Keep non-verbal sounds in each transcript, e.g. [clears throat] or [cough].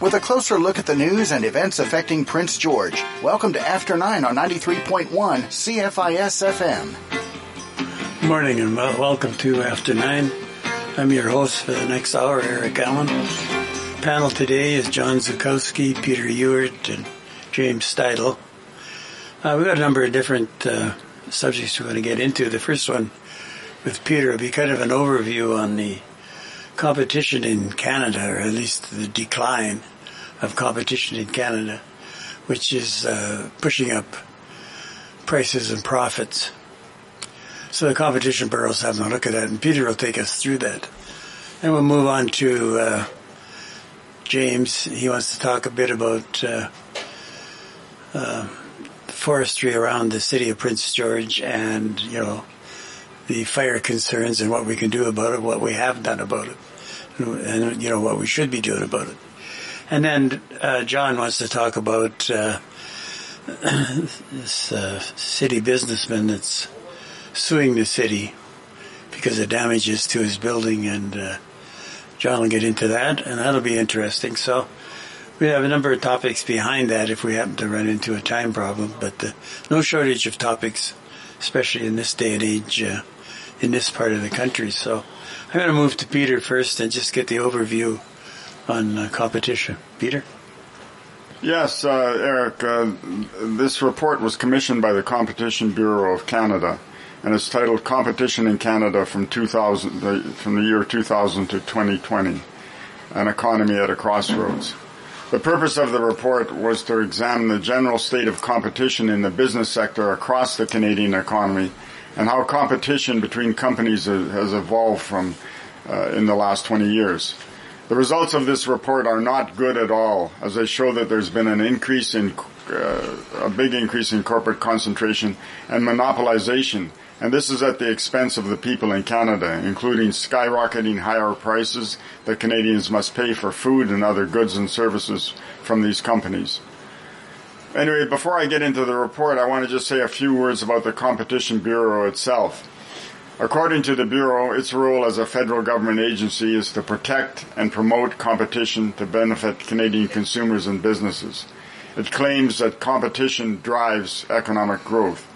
with a closer look at the news and events affecting Prince George. Welcome to After 9 on 93.1 CFIS FM. Morning and welcome to After 9. I'm your host for the next hour, Eric Allen. Panel today is John Zukowski, Peter Ewert, and James Steidle. Uh, we've got a number of different uh, subjects we're going to get into. The first one with Peter will be kind of an overview on the competition in Canada, or at least the decline of competition in Canada, which is uh, pushing up prices and profits. So the Competition Bureau is having a look at that, and Peter will take us through that. And we'll move on to uh, James. He wants to talk a bit about uh, uh forestry around the city of Prince George and, you know, the fire concerns and what we can do about it, what we have done about it and you know what we should be doing about it. And then uh, John wants to talk about uh, [clears throat] this uh, city businessman that's suing the city because of damages to his building, and uh, John will get into that, and that'll be interesting. So we have a number of topics behind that if we happen to run into a time problem, but uh, no shortage of topics, especially in this day and age uh, in this part of the country. So. I'm going to move to Peter first and just get the overview on uh, competition. Peter? Yes, uh, Eric, uh, this report was commissioned by the Competition Bureau of Canada and it's titled Competition in Canada from 2000, from the year 2000 to 2020, an economy at a crossroads. The purpose of the report was to examine the general state of competition in the business sector across the Canadian economy and how competition between companies has evolved from uh, in the last 20 years. The results of this report are not good at all, as they show that there's been an increase in uh, a big increase in corporate concentration and monopolization, and this is at the expense of the people in Canada, including skyrocketing higher prices that Canadians must pay for food and other goods and services from these companies. Anyway, before I get into the report, I want to just say a few words about the Competition Bureau itself. According to the Bureau, its role as a federal government agency is to protect and promote competition to benefit Canadian consumers and businesses. It claims that competition drives economic growth.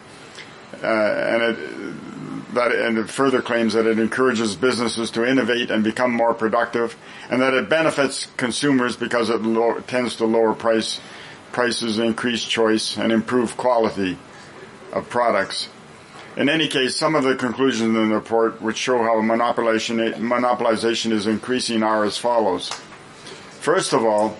Uh, and it, that, and it further claims that it encourages businesses to innovate and become more productive, and that it benefits consumers because it lo- tends to lower price prices, increase choice, and improve quality of products. In any case, some of the conclusions in the report which show how monopolization, is increasing are as follows. First of all,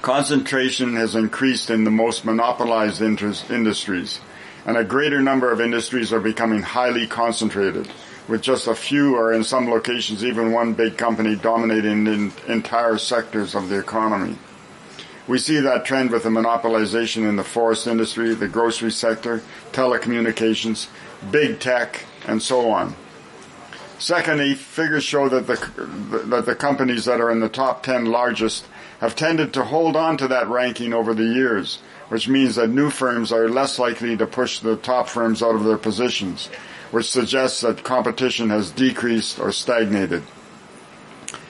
concentration has increased in the most monopolized industries, and a greater number of industries are becoming highly concentrated, with just a few or in some locations even one big company dominating entire sectors of the economy. We see that trend with the monopolization in the forest industry, the grocery sector, telecommunications, big tech, and so on. Secondly, figures show that the, that the companies that are in the top 10 largest have tended to hold on to that ranking over the years, which means that new firms are less likely to push the top firms out of their positions, which suggests that competition has decreased or stagnated.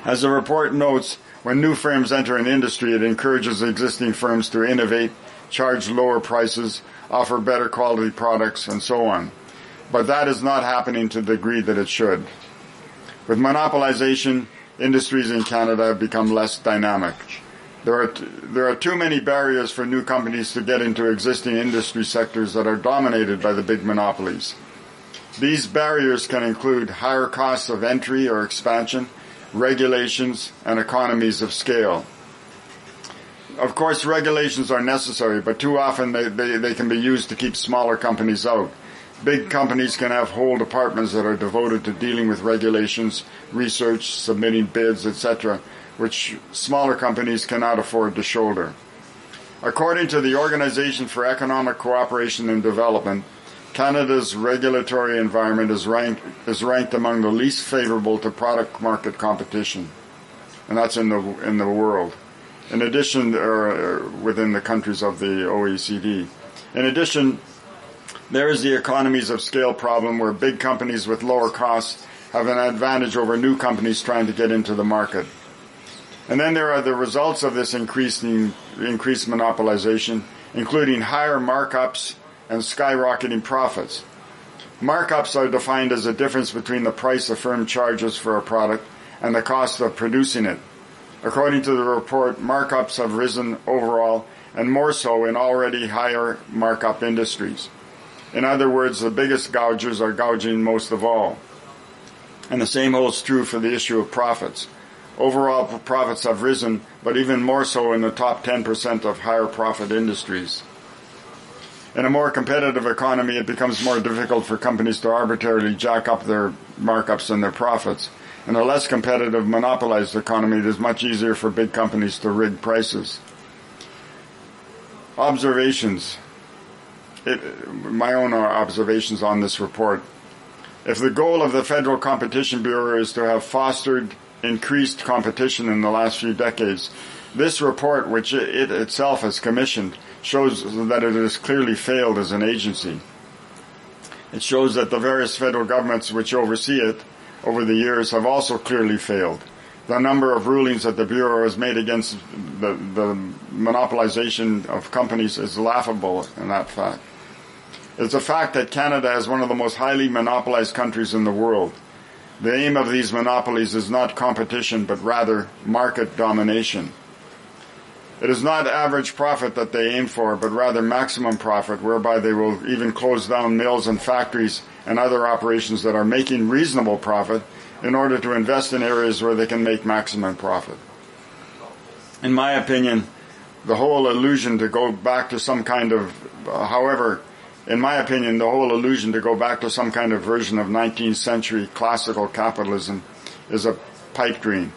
As the report notes, when new firms enter an industry, it encourages existing firms to innovate, charge lower prices, offer better quality products, and so on. But that is not happening to the degree that it should. With monopolization, industries in Canada have become less dynamic. There are, t- there are too many barriers for new companies to get into existing industry sectors that are dominated by the big monopolies. These barriers can include higher costs of entry or expansion, regulations, and economies of scale. Of course, regulations are necessary, but too often they, they, they can be used to keep smaller companies out. Big companies can have whole departments that are devoted to dealing with regulations, research, submitting bids, etc., which smaller companies cannot afford to shoulder. According to the Organization for Economic Cooperation and Development, Canada's regulatory environment is ranked, is ranked among the least favorable to product market competition. And that's in the, in the world. In addition, or uh, within the countries of the OECD. In addition, there is the economies of scale problem where big companies with lower costs have an advantage over new companies trying to get into the market. And then there are the results of this increasing, increased monopolization, including higher markups and skyrocketing profits. Markups are defined as the difference between the price a firm charges for a product and the cost of producing it. According to the report, markups have risen overall and more so in already higher markup industries. In other words, the biggest gougers are gouging most of all. And the same holds true for the issue of profits. Overall profits have risen, but even more so in the top 10% of higher profit industries. In a more competitive economy, it becomes more difficult for companies to arbitrarily jack up their markups and their profits. In a less competitive, monopolized economy, it is much easier for big companies to rig prices. Observations. It, my own observations on this report. If the goal of the Federal Competition Bureau is to have fostered increased competition in the last few decades, this report, which it itself has commissioned, shows that it has clearly failed as an agency. It shows that the various federal governments which oversee it over the years have also clearly failed. The number of rulings that the Bureau has made against the, the monopolization of companies is laughable in that fact. It's a fact that Canada is one of the most highly monopolized countries in the world. The aim of these monopolies is not competition, but rather market domination. It is not average profit that they aim for, but rather maximum profit, whereby they will even close down mills and factories and other operations that are making reasonable profit in order to invest in areas where they can make maximum profit. In my opinion, the whole illusion to go back to some kind of, uh, however, in my opinion, the whole illusion to go back to some kind of version of 19th century classical capitalism is a pipe dream.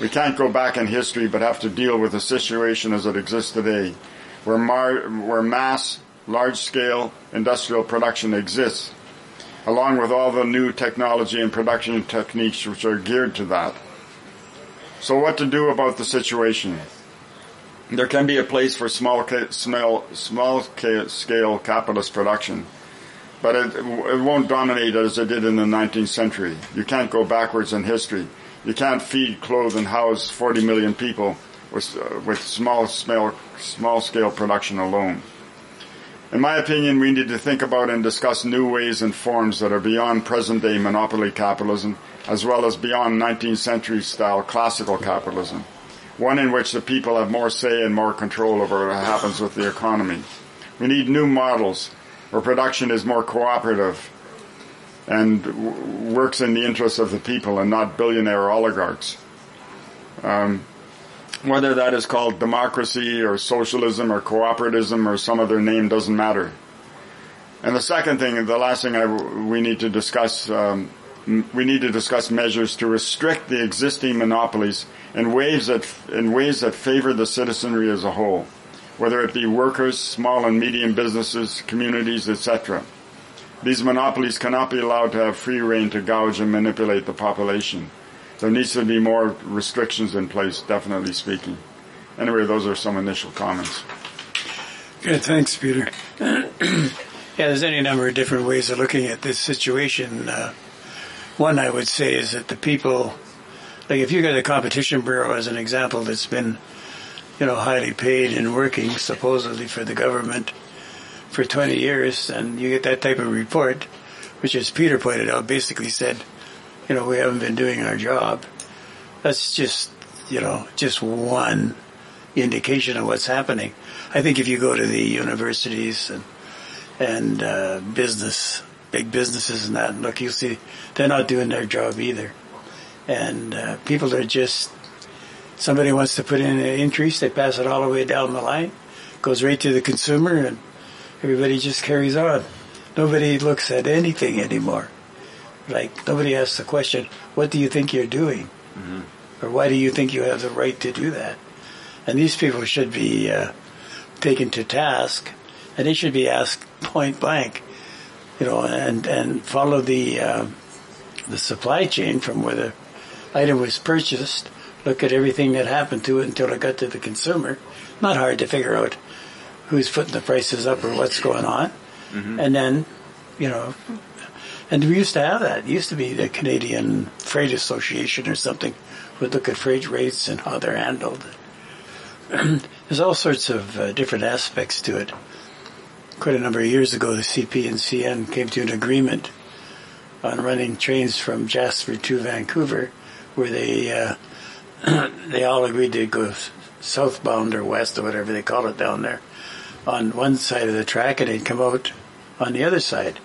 We can't go back in history but have to deal with the situation as it exists today, where, mar- where mass, large-scale industrial production exists, along with all the new technology and production techniques which are geared to that. So what to do about the situation? There can be a place for small, small, small scale capitalist production, but it, it won't dominate as it did in the 19th century. You can't go backwards in history. You can't feed, clothe, and house 40 million people with, uh, with small, small, small scale production alone. In my opinion, we need to think about and discuss new ways and forms that are beyond present day monopoly capitalism, as well as beyond 19th century style classical capitalism. One in which the people have more say and more control over what happens with the economy. We need new models where production is more cooperative, and w- works in the interests of the people and not billionaire oligarchs. Um, whether that is called democracy or socialism or cooperatism or some other name doesn't matter. And the second thing, the last thing we need to discuss, um, we need to discuss measures to restrict the existing monopolies in ways that in ways that favor the citizenry as a whole, whether it be workers, small and medium businesses, communities, etc. These monopolies cannot be allowed to have free rein to gouge and manipulate the population. There needs to be more restrictions in place, definitely speaking. Anyway, those are some initial comments. Good, thanks, Peter. [clears throat] yeah, there's any number of different ways of looking at this situation. Uh, one I would say is that the people, like if you got the Competition Bureau as an example that's been, you know, highly paid and working supposedly for the government, for 20 years and you get that type of report, which as Peter pointed out, basically said, you know, we haven't been doing our job. That's just, you know, just one indication of what's happening. I think if you go to the universities and, and uh, business, big businesses and that, look, you'll see they're not doing their job either. And uh, people are just, somebody wants to put in an increase, they pass it all the way down the line, goes right to the consumer, and Everybody just carries on. Nobody looks at anything anymore. Like nobody asks the question, "What do you think you're doing?" Mm-hmm. or "Why do you think you have the right to do that?" And these people should be uh, taken to task, and they should be asked [laughs] point blank, you know, and and follow the uh, the supply chain from where the item was purchased. Look at everything that happened to it until it got to the consumer. Not hard to figure out who's putting the prices up or what's going on. Mm-hmm. And then, you know, and we used to have that. It used to be the Canadian Freight Association or something would look at freight rates and how they're handled. [clears throat] There's all sorts of uh, different aspects to it. Quite a number of years ago, the CP and CN came to an agreement on running trains from Jasper to Vancouver, where they uh, [clears throat] they all agreed to go southbound or west or whatever they call it down there on one side of the track, and they'd come out on the other side.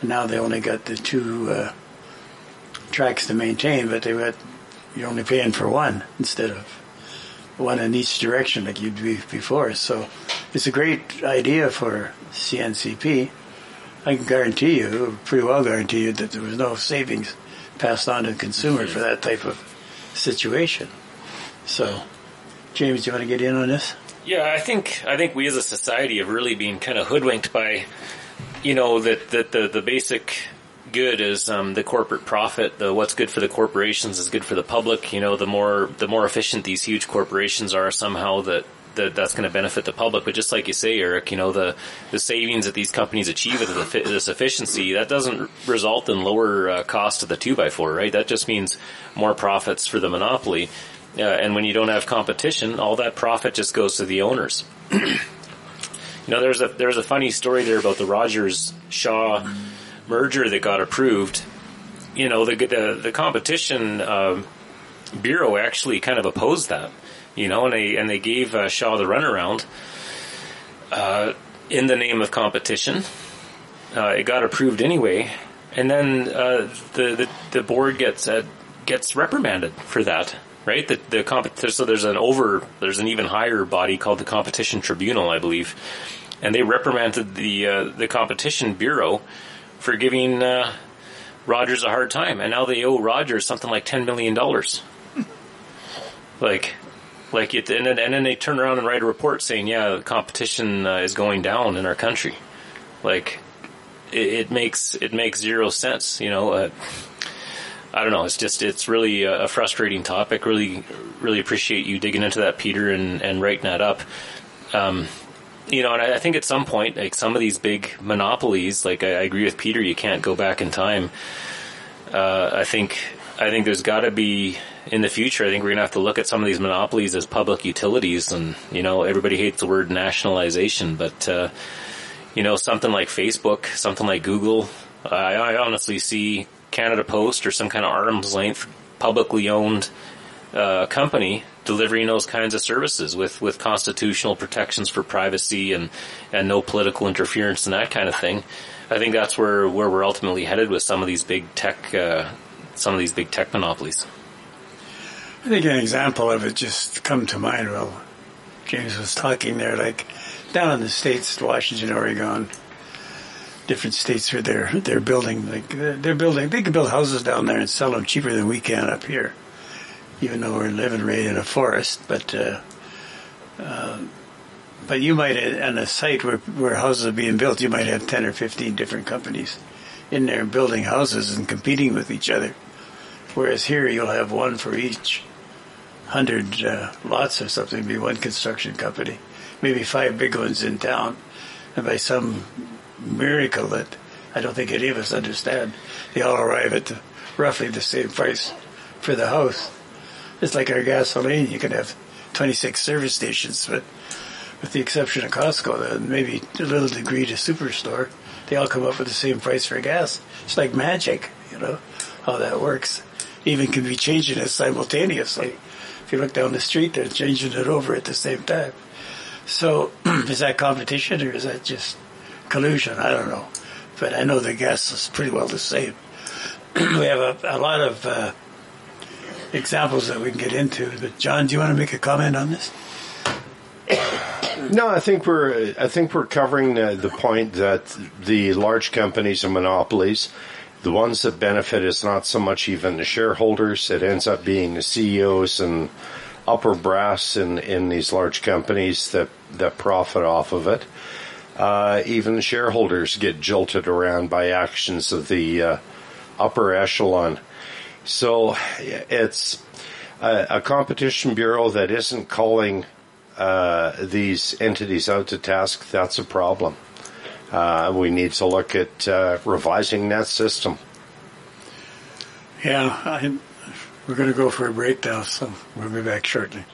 And now they only got the two uh, tracks to maintain, but they got you're only paying for one instead of one in each direction like you'd be before. So it's a great idea for CNCP. I can guarantee you, pretty well guarantee you, that there was no savings passed on to the consumer for that type of situation. So, James, do you want to get in on this? Yeah, I think I think we as a society have really been kind of hoodwinked by, you know, that that the the basic good is um, the corporate profit. The what's good for the corporations is good for the public. You know, the more the more efficient these huge corporations are, somehow that. That, that's going to benefit the public, but just like you say, Eric, you know the the savings that these companies achieve with this efficiency that doesn't result in lower uh, cost of the two by four, right? That just means more profits for the monopoly. Uh, and when you don't have competition, all that profit just goes to the owners. [clears throat] you know, there's a there's a funny story there about the Rogers Shaw merger that got approved. You know, the the, the competition uh, bureau actually kind of opposed that. You know, and they and they gave uh, Shaw the runaround uh, in the name of competition. Uh, it got approved anyway, and then uh, the, the the board gets gets reprimanded for that right? The the comp- so there's an over there's an even higher body called the Competition Tribunal, I believe, and they reprimanded the uh, the Competition Bureau for giving uh, Rogers a hard time, and now they owe Rogers something like ten million dollars. like, like it, and then and then they turn around and write a report saying, yeah, competition uh, is going down in our country. Like, it, it, makes it makes zero sense, you know. I don't know. It's just it's really a, frustrating topic. Really, really appreciate you digging into that, Peter, and, and writing that up. Um, you know, and I, I, think at some point, like some of these big monopolies, like I, I agree with Peter, you can't go back in time. Uh, I think I think there's got to be in the future. I think we're gonna have to look at some of these monopolies as public utilities, and you know, everybody hates the word nationalization, but uh, you know, something like Facebook, something like Google. I, I honestly see Canada Post or some kind of arm's length publicly owned uh, company delivering those kinds of services with, with constitutional protections for privacy and, and no political interference and that kind of thing. I think that's where, where we're ultimately headed with some of these big tech, uh, some of these big tech monopolies. I think an example of it just come to mind while James was talking there, like down in the states, Washington, Oregon, different states where they're they're building like they're building they can build houses down there and sell them cheaper than we can up here, even though we're living right in a forest. But uh, uh, but you might on a site where where houses are being built, you might have ten or fifteen different companies in there building houses and competing with each other. Whereas here you'll have one for each hundred uh, lots or something, be one construction company, maybe five big ones in town, and by some miracle that I don't think any of us understand. They all arrive at the, roughly the same price for the house. It's like our gasoline. You can have 26 service stations, but with the exception of Costco and maybe a little degree to Superstore, they all come up with the same price for gas. It's like magic, you know, how that works. Even can be changing it simultaneously. If you look down the street, they're changing it over at the same time. So, [clears throat] is that competition or is that just collusion. I don't know, but I know the gas is pretty well the [clears throat] same. we have a, a lot of uh, examples that we can get into. But John, do you want to make a comment on this? [coughs] No, I think we're I think we're covering uh, the point that the large companies and monopolies, the ones that benefit is not so much even the shareholders. It ends up being the CEOs and upper brass in in these large companies that that profit off of it. Uh, even shareholders get jolted around by actions of the uh, upper echelon. So it's a, a, competition bureau that isn't calling uh, these entities out to task. That's a problem. Uh, we need to look at uh, revising that system. Yeah, I, We're going to go for a break now, so we'll be back shortly.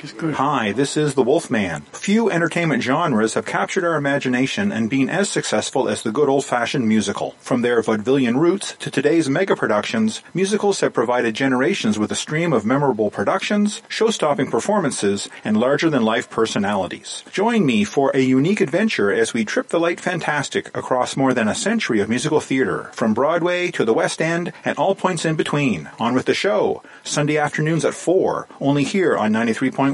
Hi, this is The Wolfman. Few entertainment genres have captured our imagination and been as successful as the good old-fashioned musical. From their vaudevillian roots to today's mega productions, musicals have provided generations with a stream of memorable productions, show-stopping performances, and larger-than-life personalities. Join me for a unique adventure as we trip the light fantastic across more than a century of musical theater, from Broadway to the West End and all points in between. On with the show, Sunday afternoons at 4, only here on 93.1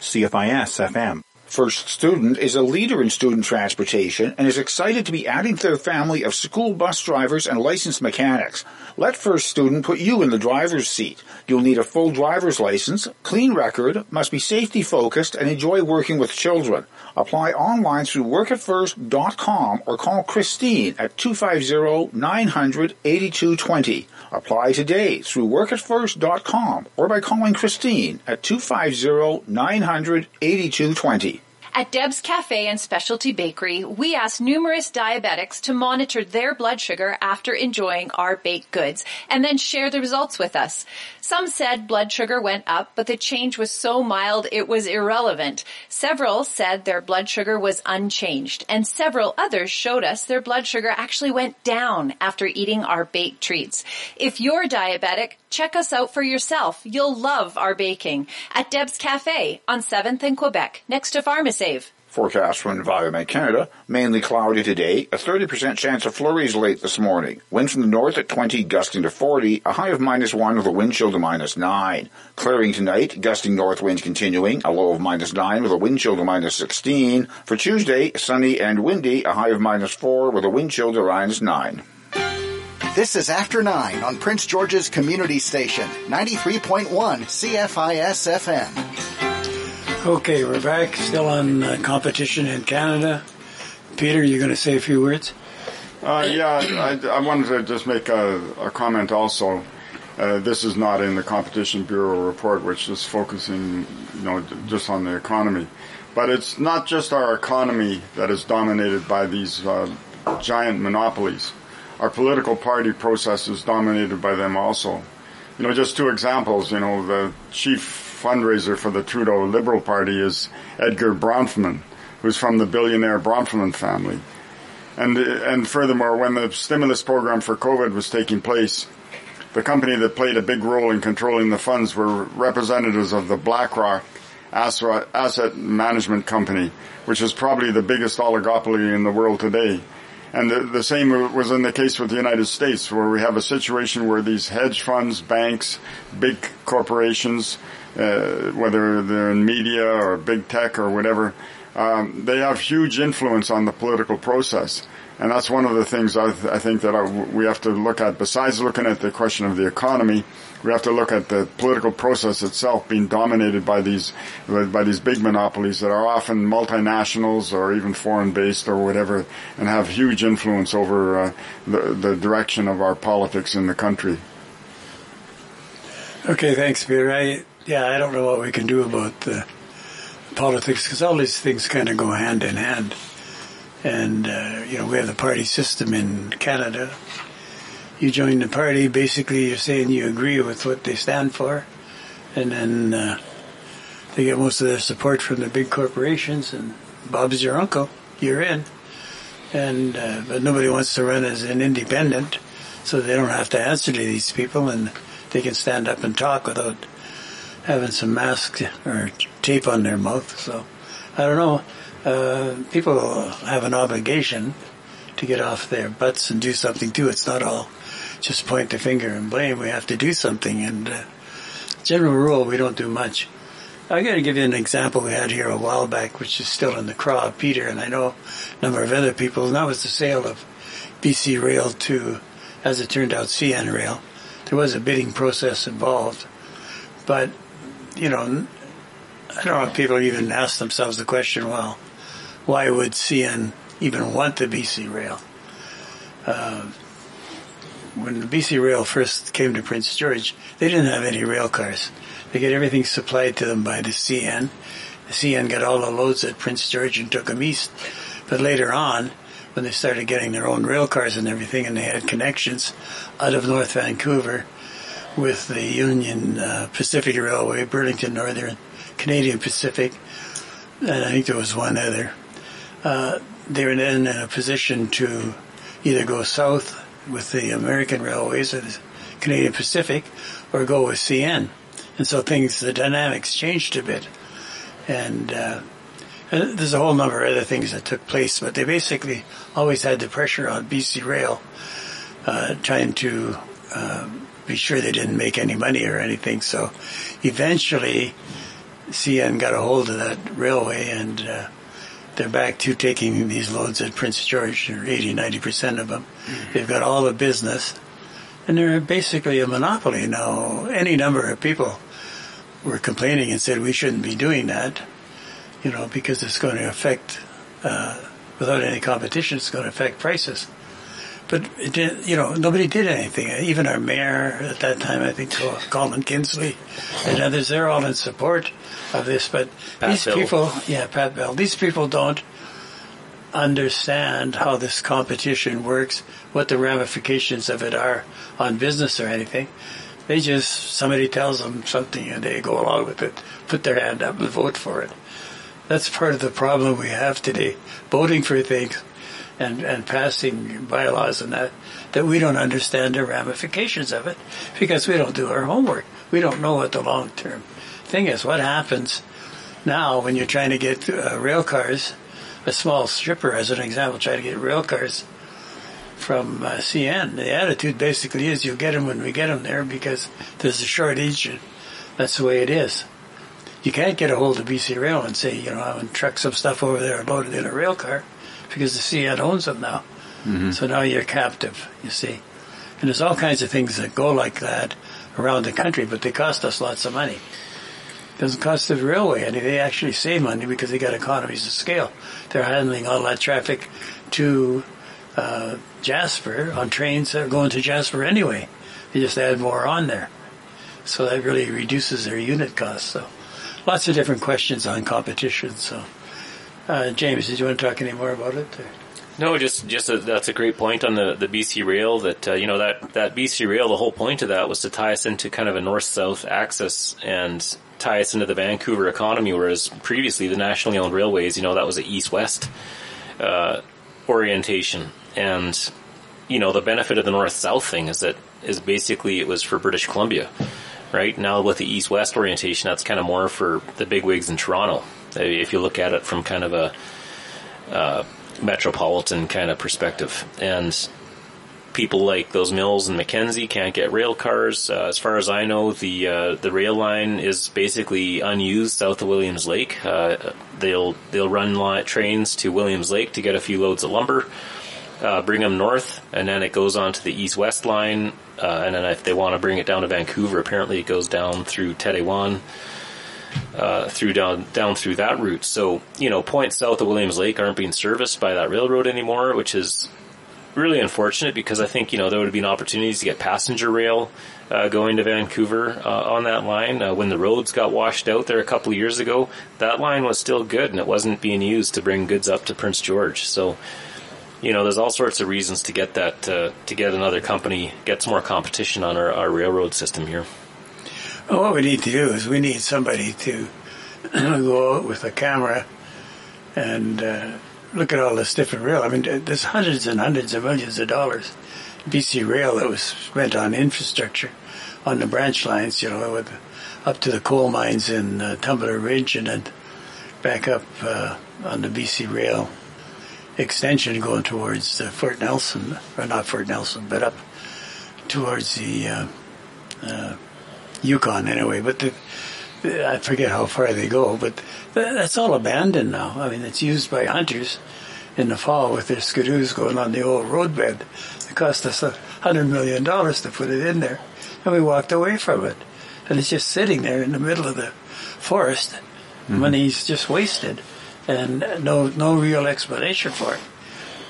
CFIS FM. First Student is a leader in student transportation and is excited to be adding to their family of school bus drivers and licensed mechanics. Let First Student put you in the driver's seat. You'll need a full driver's license, clean record, must be safety focused, and enjoy working with children. Apply online through workatfirst.com or call Christine at 250-900-8220. Apply today through workatfirst.com or by calling Christine at 250-900-8220. At Deb's Cafe and Specialty Bakery, we asked numerous diabetics to monitor their blood sugar after enjoying our baked goods and then share the results with us. Some said blood sugar went up, but the change was so mild it was irrelevant. Several said their blood sugar was unchanged and several others showed us their blood sugar actually went down after eating our baked treats. If you're diabetic, check us out for yourself. You'll love our baking at Deb's Cafe on 7th and Quebec next to Pharmacy. Forecast from Environment Canada, mainly cloudy today, a 30% chance of flurries late this morning. Winds from the north at 20, gusting to 40, a high of minus 1 with a wind chill to minus 9. Clearing tonight, gusting north winds continuing, a low of minus 9 with a wind chill to minus 16. For Tuesday, sunny and windy, a high of minus 4 with a wind chill to minus 9. This is After 9 on Prince George's Community Station, 93.1 CFIS FM. Okay, we're back, still on uh, competition in Canada. Peter, you're going to say a few words? Uh, yeah, I, I, wanted to just make a, a comment also. Uh, this is not in the Competition Bureau report, which is focusing, you know, just on the economy. But it's not just our economy that is dominated by these uh, giant monopolies. Our political party process is dominated by them also. You know, just two examples. You know, the chief fundraiser for the Trudeau Liberal Party is Edgar Bronfman, who's from the billionaire Bronfman family. And, and furthermore, when the stimulus program for COVID was taking place, the company that played a big role in controlling the funds were representatives of the BlackRock Asset Management Company, which is probably the biggest oligopoly in the world today. And the, the, same was in the case with the United States, where we have a situation where these hedge funds, banks, big corporations, uh, whether they're in media or big tech or whatever, um, they have huge influence on the political process. And that's one of the things I, th- I think that we have to look at. Besides looking at the question of the economy, we have to look at the political process itself being dominated by these by these big monopolies that are often multinationals or even foreign based or whatever, and have huge influence over uh, the the direction of our politics in the country. Okay, thanks, Peter. I yeah, I don't know what we can do about the politics because all these things kind of go hand in hand. And, uh, you know, we have the party system in Canada. You join the party, basically you're saying you agree with what they stand for. And then uh, they get most of their support from the big corporations and Bob's your uncle. You're in. And, uh, but nobody wants to run as an independent so they don't have to answer to these people and they can stand up and talk without having some mask or tape on their mouth. So I don't know. Uh, people have an obligation to get off their butts and do something too. It's not all just point the finger and blame. We have to do something. And uh, general rule, we don't do much. I'm going to give you an example we had here a while back, which is still in the craw Peter, and I know a number of other people, and that was the sale of BC Rail to, as it turned out, CN Rail. There was a bidding process involved, but you know, I don't know if people even ask themselves the question, well, why would CN even want the BC Rail? Uh, when the BC Rail first came to Prince George, they didn't have any rail cars. They get everything supplied to them by the CN. The CN got all the loads at Prince George and took them east. But later on, when they started getting their own rail cars and everything, and they had connections out of North Vancouver, with the Union uh, Pacific Railway, Burlington Northern, Canadian Pacific, and I think there was one other. Uh, they were then in a position to either go south with the American Railways or the Canadian Pacific, or go with CN. And so things, the dynamics changed a bit. And, uh, and there's a whole number of other things that took place, but they basically always had the pressure on BC Rail, uh, trying to uh, be sure they didn't make any money or anything. So eventually, CN got a hold of that railway and uh, they're back to taking these loads at Prince George, or 80, 90% of them. They've got all the business and they're basically a monopoly now. Any number of people were complaining and said we shouldn't be doing that, you know, because it's going to affect, uh, without any competition, it's going to affect prices. But it did, you know, nobody did anything. Even our mayor at that time, I think, Colin Kinsley and others, they're all in support of this. But Pat these Bell. people, yeah, Pat Bell, these people don't understand how this competition works, what the ramifications of it are on business or anything. They just, somebody tells them something and they go along with it, put their hand up and vote for it. That's part of the problem we have today. Voting for things and, and passing bylaws and that, that we don't understand the ramifications of it because we don't do our homework. We don't know what the long term thing is. What happens now when you're trying to get uh, rail cars, a small stripper as an example, try to get rail cars from uh, CN. The attitude basically is you'll get them when we get them there because there's a shortage and that's the way it is. You can't get a hold of BC Rail and say, you know, I want to truck some stuff over there and load it in a rail car because the CN owns them now. So now you're captive, you see. And there's all kinds of things that go like that around the country, but they cost us lots of money. It doesn't cost the railway any. They actually save money because they got economies of scale. They're handling all that traffic to uh, Jasper on trains that are going to Jasper anyway. They just add more on there. So that really reduces their unit cost. So lots of different questions on competition. So, uh, James, did you want to talk any more about it? No, just just a, that's a great point on the, the BC Rail. That uh, you know that that BC Rail. The whole point of that was to tie us into kind of a north south axis and tie us into the Vancouver economy. Whereas previously the nationally owned railways, you know, that was an east west uh, orientation. And you know the benefit of the north south thing is that is basically it was for British Columbia. Right now with the east west orientation, that's kind of more for the bigwigs in Toronto. If you look at it from kind of a uh, metropolitan kind of perspective. And people like those Mills and Mackenzie can't get rail cars. Uh, as far as I know, the uh, the rail line is basically unused south of Williams Lake. Uh, they'll they'll run trains to Williams Lake to get a few loads of lumber, uh, bring them north, and then it goes on to the east west line. Uh, and then if they want to bring it down to Vancouver, apparently it goes down through Tête Jaune uh, through down down through that route. So you know, points south of Williams Lake aren't being serviced by that railroad anymore, which is really unfortunate because I think you know there would have been opportunities to get passenger rail uh, going to Vancouver uh, on that line. Uh, when the roads got washed out there a couple of years ago, that line was still good and it wasn't being used to bring goods up to Prince George. So. You know, there's all sorts of reasons to get that, uh, to get another company, get some more competition on our, our railroad system here. Well, what we need to do is we need somebody to [clears throat] go out with a camera and uh, look at all this different rail. I mean, there's hundreds and hundreds of millions of dollars BC Rail that was spent on infrastructure on the branch lines, you know, with, up to the coal mines in uh, Tumbler Ridge and then back up uh, on the BC Rail extension going towards uh, Fort Nelson, or not Fort Nelson, but up towards the uh, uh, Yukon anyway. But the, the, I forget how far they go, but th- that's all abandoned now. I mean, it's used by hunters in the fall with their skidoos going on the old roadbed. It cost us a hundred million dollars to put it in there, and we walked away from it. And it's just sitting there in the middle of the forest. Money's just wasted, and no no real explanation for it.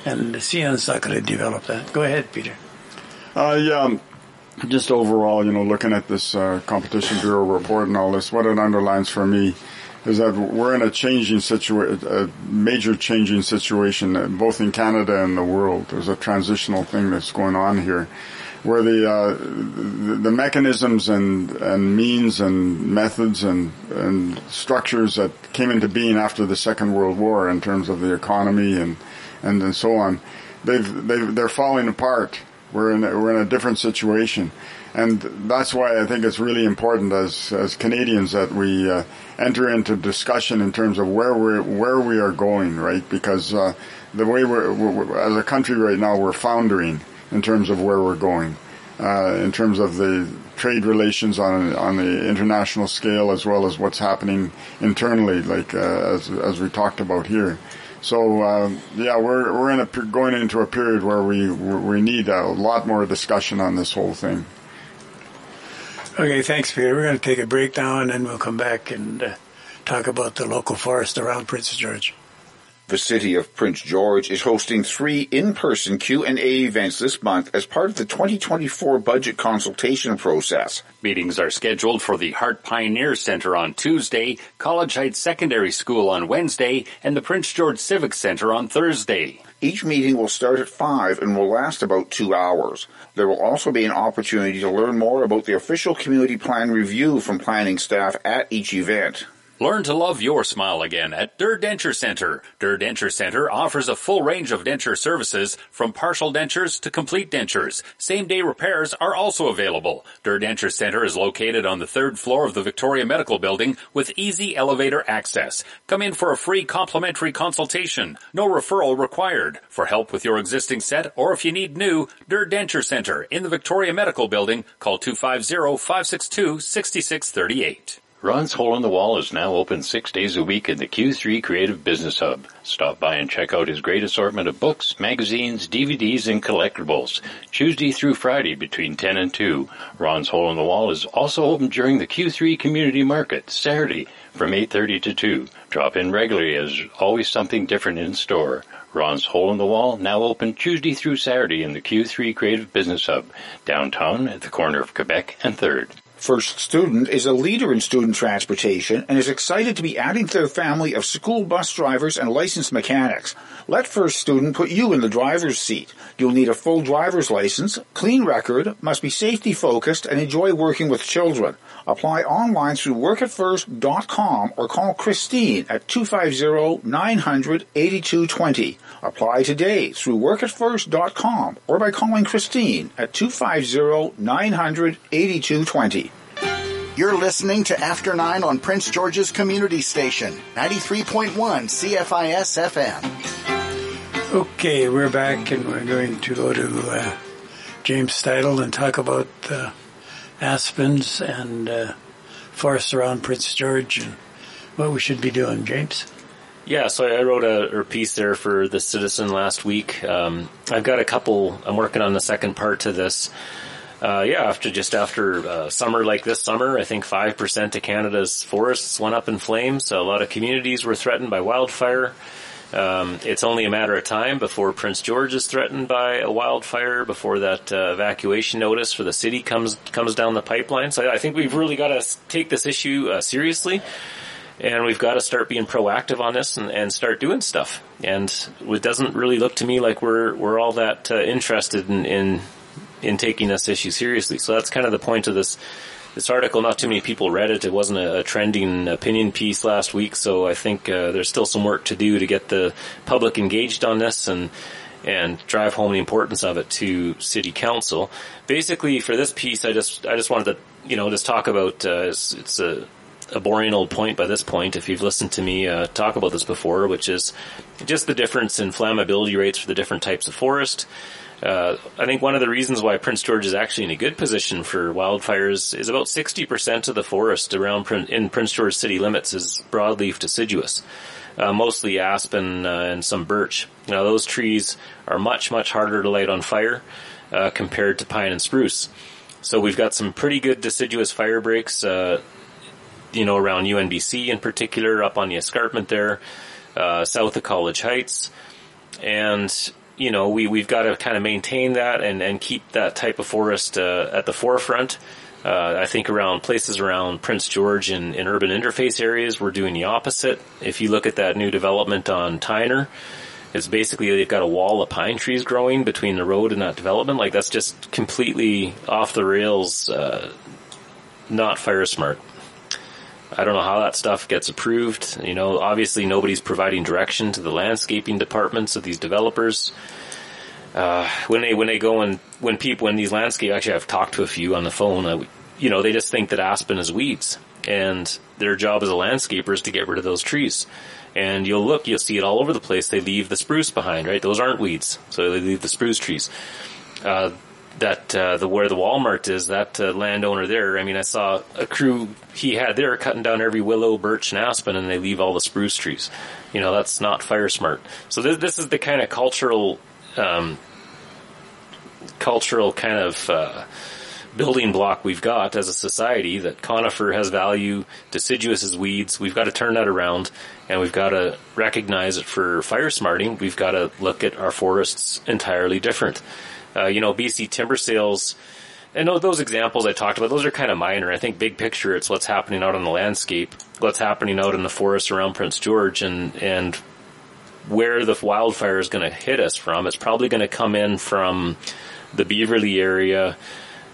And the CN's not going to develop that. Go ahead, Peter. Uh, yeah, just overall, you know, looking at this uh, Competition Bureau report and all this, what it underlines for me is that we're in a changing situation, a major changing situation, uh, both in Canada and the world. There's a transitional thing that's going on here. where the, uh, the mechanisms and and means and methods and and structures that came into being after the Second World War in terms of the economy and and, and so on, they've they they're falling apart. We're in a, we're in a different situation, and that's why I think it's really important as as Canadians that we uh, enter into discussion in terms of where we where we are going, right? Because uh, the way we're, we're, as a country right now, we're foundering in terms of where we're going, uh, in terms of the trade relations on on the international scale as well as what's happening internally, like uh, as as we talked about here. So uh, yeah, we're we're in a going into a period where we we need a lot more discussion on this whole thing. Okay, thanks, Peter. We're going to take a break now, and then we'll come back and uh, talk about the local forest around Prince George. The city of Prince George is hosting three in-person Q&A events this month as part of the 2024 budget consultation process. Meetings are scheduled for the Hart Pioneer Center on Tuesday, College Heights Secondary School on Wednesday, and the Prince George Civic Center on Thursday. Each meeting will start at 5 and will last about two hours. There will also be an opportunity to learn more about the official community plan review from planning staff at each event. Learn to love your smile again at Durr Denture Center. Durr Denture Center offers a full range of denture services from partial dentures to complete dentures. Same day repairs are also available. Durr Denture Center is located on the third floor of the Victoria Medical Building with easy elevator access. Come in for a free complimentary consultation. No referral required. For help with your existing set or if you need new, Durr Denture Center in the Victoria Medical Building, call 250-562-6638. Ron's Hole in the Wall is now open six days a week in the Q3 Creative Business Hub. Stop by and check out his great assortment of books, magazines, DVDs, and collectibles. Tuesday through Friday between 10 and 2. Ron's Hole in the Wall is also open during the Q3 Community Market, Saturday, from 8.30 to 2. Drop in regularly as always something different in store. Ron's Hole in the Wall, now open Tuesday through Saturday in the Q3 Creative Business Hub, downtown at the corner of Quebec and 3rd. First Student is a leader in student transportation and is excited to be adding to their family of school bus drivers and licensed mechanics. Let First Student put you in the driver's seat. You'll need a full driver's license, clean record, must be safety focused, and enjoy working with children. Apply online through workatfirst.com or call Christine at 250-900-8220. Apply today through workatfirst.com or by calling Christine at 250-900-8220. You're listening to After 9 on Prince George's Community Station, 93.1 CFIS FM. Okay, we're back and we're going to go to uh, James Steidle and talk about uh, aspens and uh, forests around Prince George and what we should be doing. James? Yeah, so I wrote a, a piece there for the Citizen last week. Um, I've got a couple. I'm working on the second part to this. Uh, yeah, after just after uh, summer like this summer, I think five percent of Canada's forests went up in flames. So a lot of communities were threatened by wildfire. Um, it's only a matter of time before Prince George is threatened by a wildfire, before that uh, evacuation notice for the city comes comes down the pipeline. So I think we've really got to take this issue uh, seriously and we've got to start being proactive on this and, and, start doing stuff. And it doesn't really look to me like we're we're all that uh, interested in, in in taking this issue seriously. So that's kind of the point of this this article. Not too many people read it. It wasn't a, a trending opinion piece last week, so I think uh, there's still some work to do to get the public engaged on this and and drive home the importance of it to city council. Basically, for this piece, I just I just wanted to you know just talk about uh, it's, it's a a boring old point by this point if you've listened to me uh, talk about this before, which is just the difference in flammability rates for the different types of forest. Uh, I think one of the reasons why Prince George is actually in a good position for wildfires is about 60% of the forest around in Prince George city limits is broadleaf deciduous. Uh, mostly aspen uh, and some birch. Now those trees are much, much harder to light on fire uh, compared to pine and spruce. So we've got some pretty good deciduous fire breaks, uh, you know, around UNBC in particular, up on the escarpment there, uh, south of College Heights. And you know, we, we've got to kind of maintain that and, and keep that type of forest uh, at the forefront. Uh, I think around places around Prince George and in urban interface areas, we're doing the opposite. If you look at that new development on Tyner, it's basically they've got a wall of pine trees growing between the road and that development. Like that's just completely off the rails, uh, not fire smart. I don't know how that stuff gets approved. You know, obviously nobody's providing direction to the landscaping departments of these developers. Uh, when they when they go and when people when these landscape actually I've talked to a few on the phone. Uh, you know, they just think that aspen is weeds, and their job as a landscaper is to get rid of those trees. And you'll look, you'll see it all over the place. They leave the spruce behind, right? Those aren't weeds, so they leave the spruce trees. Uh, that uh, the where the Walmart is, that uh, landowner there. I mean, I saw a crew he had there cutting down every willow, birch, and aspen, and they leave all the spruce trees. You know, that's not fire smart. So this this is the kind of cultural, um, cultural kind of. Uh, building block we've got as a society that conifer has value, deciduous is weeds. We've got to turn that around and we've got to recognize it for fire smarting. We've got to look at our forests entirely different. Uh, you know, BC timber sales, and those examples I talked about, those are kind of minor. I think big picture, it's what's happening out on the landscape, what's happening out in the forest around Prince George, and and where the wildfire is going to hit us from. It's probably going to come in from the Beaverley area,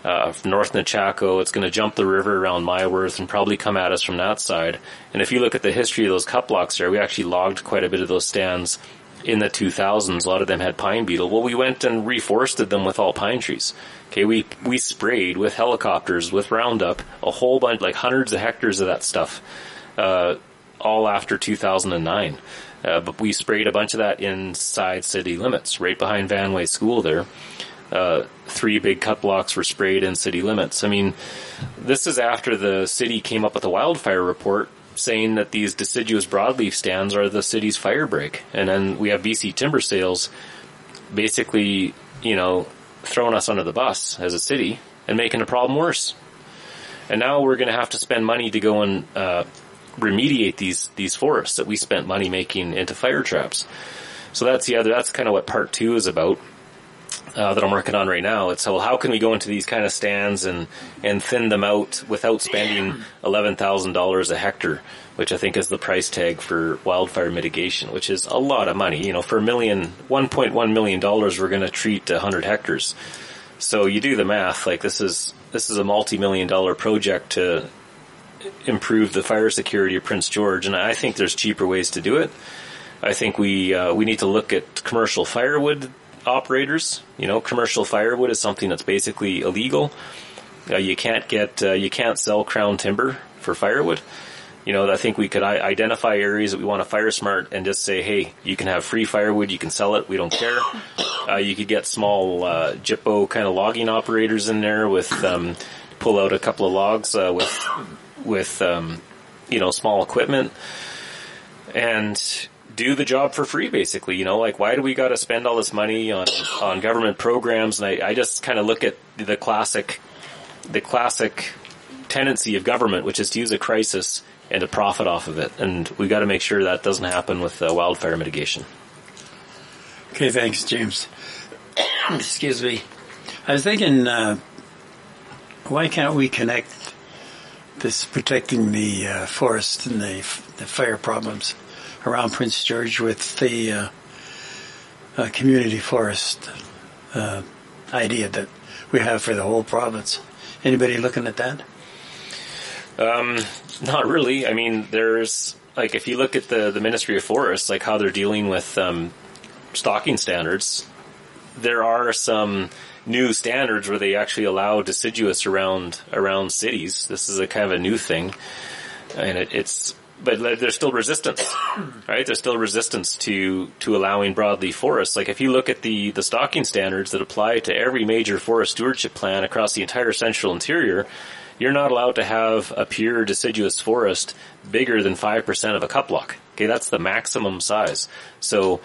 uh, North Nechako. It's going to jump the river around Miworth and probably come at us from that side. And if you look at the history of those cut blocks there, we actually logged quite a bit of those stands in the 2000s. A lot of them had pine beetle. Well, we went and reforested them with all pine trees. Okay, we we sprayed with helicopters with Roundup a whole bunch, like hundreds of hectares of that stuff, uh, all after 2009. Uh, but we sprayed a bunch of that inside city limits, right behind Vanway School there. Uh, three big cut blocks were sprayed in city limits. I mean, this is after the city came up with a wildfire report saying that these deciduous broadleaf stands are the city's firebreak. And then we have BC timber sales basically, you know, throwing us under the bus as a city and making the problem worse. And now we're going to have to spend money to go and uh, remediate these these forests that we spent money making into fire traps. So that's the other. That's kind of what part two is about uh, that I'm working on right now. It's well, how can we go into these kind of stands and and thin them out without spending eleven thousand dollars a hectare, which I think is the price tag for wildfire mitigation, which is a lot of money. You know, for a million, one point one million dollars, we're going to treat hundred hectares. So you do the math. Like this is this is a multi-million dollar project to improve the fire security of Prince George, and I think there's cheaper ways to do it. I think we uh, we need to look at commercial firewood operators. You know, commercial firewood is something that's basically illegal. Uh, you can't get, uh, you can't sell crown timber for firewood. You know, I think we could identify areas that we want to fire smart and just say, hey, you can have free firewood, you can sell it, we don't care. Uh, you could get small uh, kind of logging operators in there with um, pull out a couple of logs uh, with with um, you know small equipment and do the job for free, basically. You know, like why do we got to spend all this money on on government programs? And I, I just kind of look at the classic, the classic tendency of government, which is to use a crisis and to profit off of it. And we got to make sure that doesn't happen with uh, wildfire mitigation. Okay, thanks, James. [coughs] Excuse me. I was thinking, uh, why can't we connect this protecting the uh, forest and the, the fire problems around Prince George with the uh, uh, community forest uh, idea that we have for the whole province. Anybody looking at that? Um, not really. I mean, there's like if you look at the the Ministry of Forests, like how they're dealing with um, stocking standards, there are some new standards where they actually allow deciduous around around cities. This is a kind of a new thing, and it, it's but there's still resistance, [coughs] right? There's still resistance to to allowing broadleaf forests. Like if you look at the the stocking standards that apply to every major forest stewardship plan across the entire central interior, you're not allowed to have a pure deciduous forest bigger than five percent of a cut block. Okay, that's the maximum size. So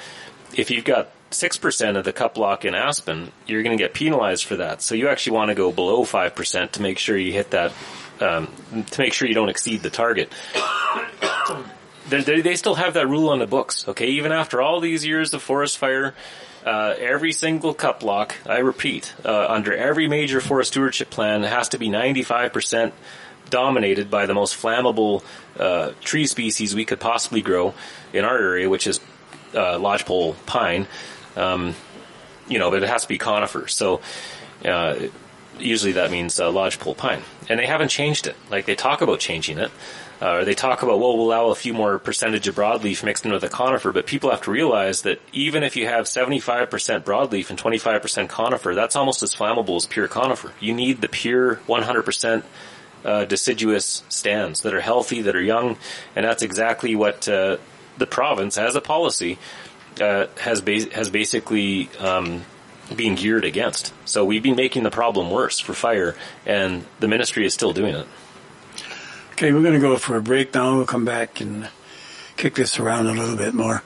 if you've got 6% of the cut block in Aspen, you're going to get penalized for that. So you actually want to go below 5% to make sure you hit that, um, to make sure you don't exceed the target. [coughs] They, still have that rule on the books, okay? Even after all these years of forest fire, uh, every single cut block, I repeat, uh, under every major forest stewardship plan has to be 95% dominated by the most flammable uh, tree species we could possibly grow in our area, which is uh, lodgepole pine, um, you know, but it has to be conifer. So uh, usually that means uh, lodgepole pine, and they haven't changed it. Like they talk about changing it. Uh, they talk about, well, we'll allow a few more percentage of broadleaf mixed in with the conifer, but people have to realize that even if you have 75% broadleaf and 25% conifer, that's almost as flammable as pure conifer. You need the pure 100% uh, deciduous stands that are healthy, that are young, and that's exactly what uh, the province, as a policy, uh, has ba- has basically um, been geared against. So we've been making the problem worse for fire, and the ministry is still doing it. Okay, we're going to go for a break now. We'll come back and kick this around a little bit more.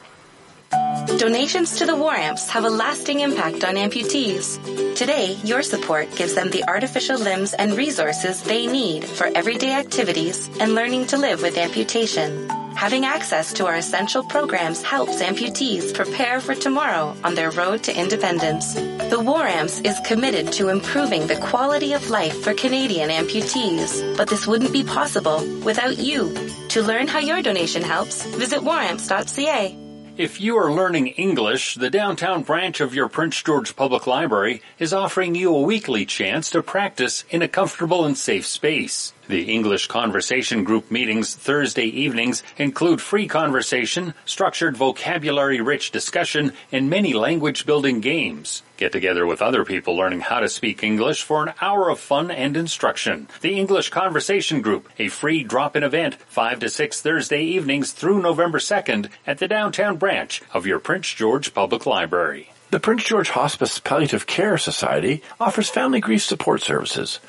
Donations to the War Amps have a lasting impact on amputees. Today, your support gives them the artificial limbs and resources they need for everyday activities and learning to live with amputation. Having access to our essential programs helps amputees prepare for tomorrow on their road to independence. The War Amps is committed to improving the quality of life for Canadian amputees, but this wouldn't be possible without you. To learn how your donation helps, visit waramps.ca. If you are learning English, the downtown branch of your Prince George Public Library is offering you a weekly chance to practice in a comfortable and safe space. The English Conversation Group meetings Thursday evenings include free conversation, structured vocabulary rich discussion, and many language building games. Get together with other people learning how to speak English for an hour of fun and instruction. The English Conversation Group, a free drop-in event, 5 to 6 Thursday evenings through November 2nd at the downtown branch of your Prince George Public Library. The Prince George Hospice Palliative Care Society offers family grief support services.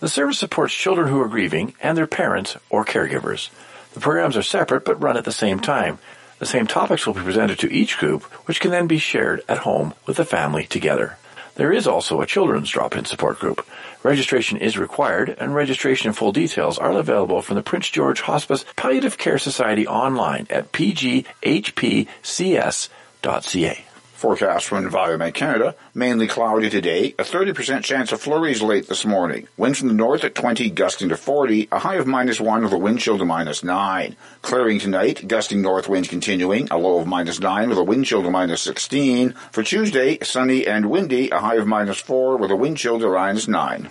The service supports children who are grieving and their parents or caregivers. The programs are separate but run at the same time. The same topics will be presented to each group, which can then be shared at home with the family together. There is also a children's drop-in support group. Registration is required, and registration full details are available from the Prince George Hospice Palliative Care Society online at pghpcs.ca. Forecast from Environment Canada. Mainly cloudy today. A 30% chance of flurries late this morning. Winds from the north at 20, gusting to 40. A high of minus 1 with a wind chill to minus 9. Clearing tonight. Gusting north winds continuing. A low of minus 9 with a wind chill to minus 16. For Tuesday, sunny and windy. A high of minus 4 with a wind chill to minus 9.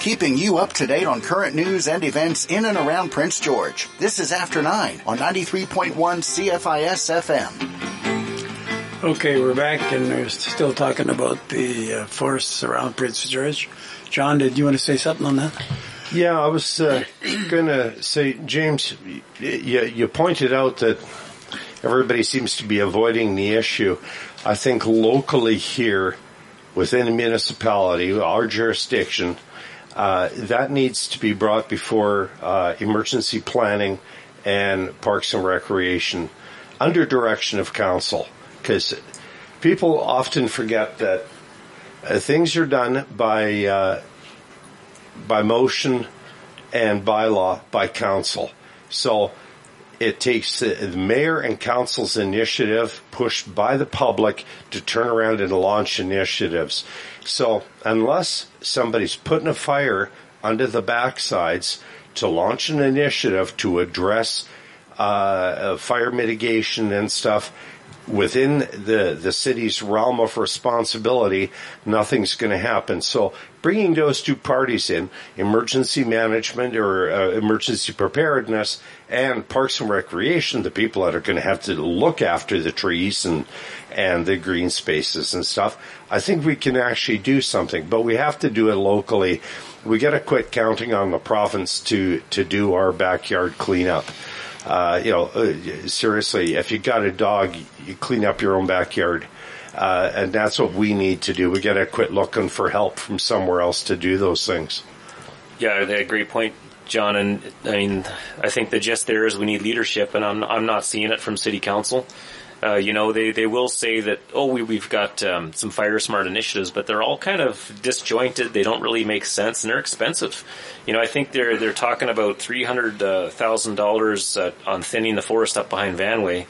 Keeping you up to date on current news and events in and around Prince George. This is After 9 on 93.1 CFIS FM. Okay, we're back and we're still talking about the uh, forests around Prince George. John, did you want to say something on that? Yeah, I was uh, going to say, James, you, you pointed out that everybody seems to be avoiding the issue. I think locally here, within a municipality, our jurisdiction, uh, that needs to be brought before uh, emergency planning and parks and recreation under direction of council because people often forget that uh, things are done by uh, by motion and by law by council. So it takes the, the mayor and council's initiative pushed by the public to turn around and launch initiatives. So unless somebody's putting a fire under the backsides to launch an initiative to address uh, fire mitigation and stuff, within the the city's realm of responsibility, nothing's going to happen. So bringing those two parties in, emergency management or uh, emergency preparedness and parks and recreation, the people that are going to have to look after the trees and and the green spaces and stuff, I think we can actually do something, but we have to do it locally. We got to quit counting on the province to to do our backyard cleanup. Uh, you know, uh, seriously, if you got a dog, you clean up your own backyard. Uh, and that's what we need to do. We got to quit looking for help from somewhere else to do those things. Yeah, a great point, John. And I mean, I think the gist there is we need leadership, and I'm I'm not seeing it from City Council. Uh, you know, they, they will say that, oh, we, we've got um, some fire smart initiatives, but they're all kind of disjointed. They don't really make sense and they're expensive. You know, I think they're, they're talking about $300,000 uh, on thinning the forest up behind Vanway.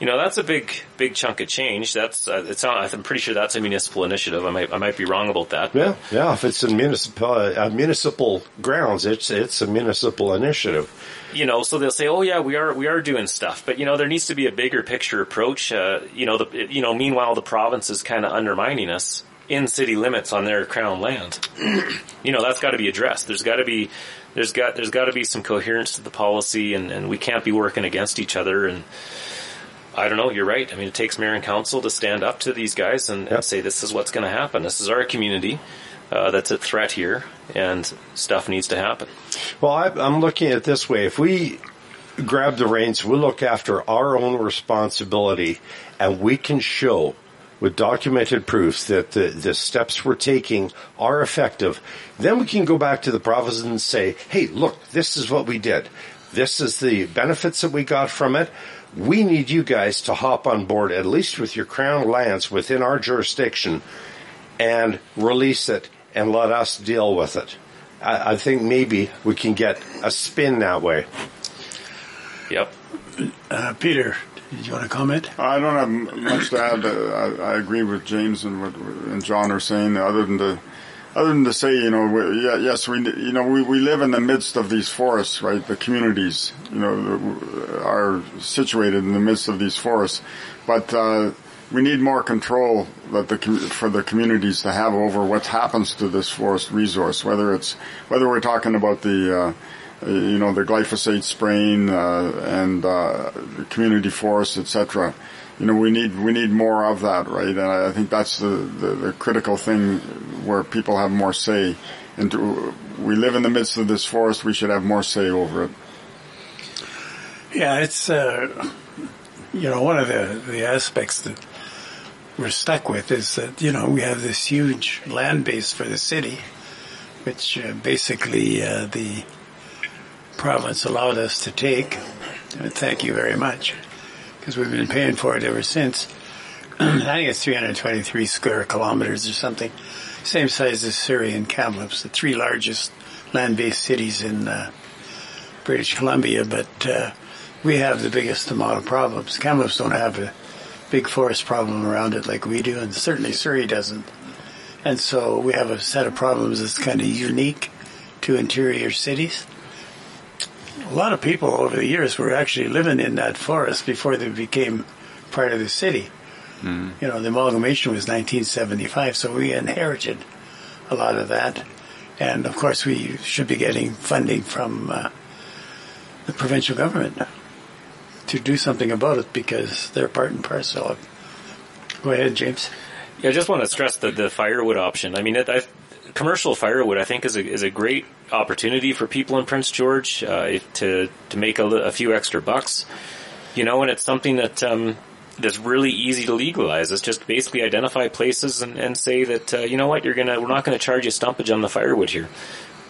You know that's a big big chunk of change. That's uh, it's not, I'm pretty sure that's a municipal initiative. I might I might be wrong about that. Yeah, yeah. If it's in municipal uh, municipal grounds, it's it's a municipal initiative. You know, so they'll say, "Oh yeah, we are we are doing stuff," but you know there needs to be a bigger picture approach. Uh, you know, the you know meanwhile the province is kind of undermining us in city limits on their crown land. [clears throat] you know that's got to be addressed. There's got to be there's got there's got to be some coherence to the policy, and, and we can't be working against each other and I don't know. You're right. I mean, it takes mayor and council to stand up to these guys and, yep. and say, "This is what's going to happen. This is our community uh, that's a threat here, and stuff needs to happen." Well, I, I'm looking at it this way: if we grab the reins, we look after our own responsibility, and we can show with documented proofs that the, the steps we're taking are effective, then we can go back to the province and say, hey, look, this is what we did. This is the benefits that we got from it we need you guys to hop on board, at least with your crown lands within our jurisdiction, and release it and let us deal with it. I, I think maybe we can get a spin that way. Yep. Uh, Peter, did you want to comment? I don't have much to add. I, I agree with James and what and John are saying, other than the other than to say, you know, we, yeah, yes, we, you know, we, we live in the midst of these forests, right? The communities, you know, are situated in the midst of these forests, but uh, we need more control that the for the communities to have over what happens to this forest resource. Whether it's whether we're talking about the uh, you know the glyphosate spraying uh, and uh, community forests, etc you know, we need we need more of that, right? And I think that's the, the, the critical thing where people have more say. And to, we live in the midst of this forest; we should have more say over it. Yeah, it's uh, you know one of the the aspects that we're stuck with is that you know we have this huge land base for the city, which uh, basically uh, the province allowed us to take. Thank you very much because we've been paying for it ever since. [clears throat] I think it's 323 square kilometers or something. Same size as Surrey and Kamloops, the three largest land-based cities in uh, British Columbia, but uh, we have the biggest amount of problems. Kamloops don't have a big forest problem around it like we do, and certainly Surrey doesn't. And so we have a set of problems that's kind of unique to interior cities a lot of people over the years were actually living in that forest before they became part of the city. Mm. You know, the amalgamation was 1975, so we inherited a lot of that. And of course, we should be getting funding from uh, the provincial government to do something about it because they're part and parcel of. Go ahead, James. Yeah, I just want to stress the, the firewood option. I mean, it, I, commercial firewood, I think, is a, is a great opportunity for people in Prince George uh, to to make a, a, few extra bucks. You know, and it's something that um, that's really easy to legalize. It's just basically identify places and, and say that uh, you know what you're gonna we're not going to charge you stumpage on the firewood here.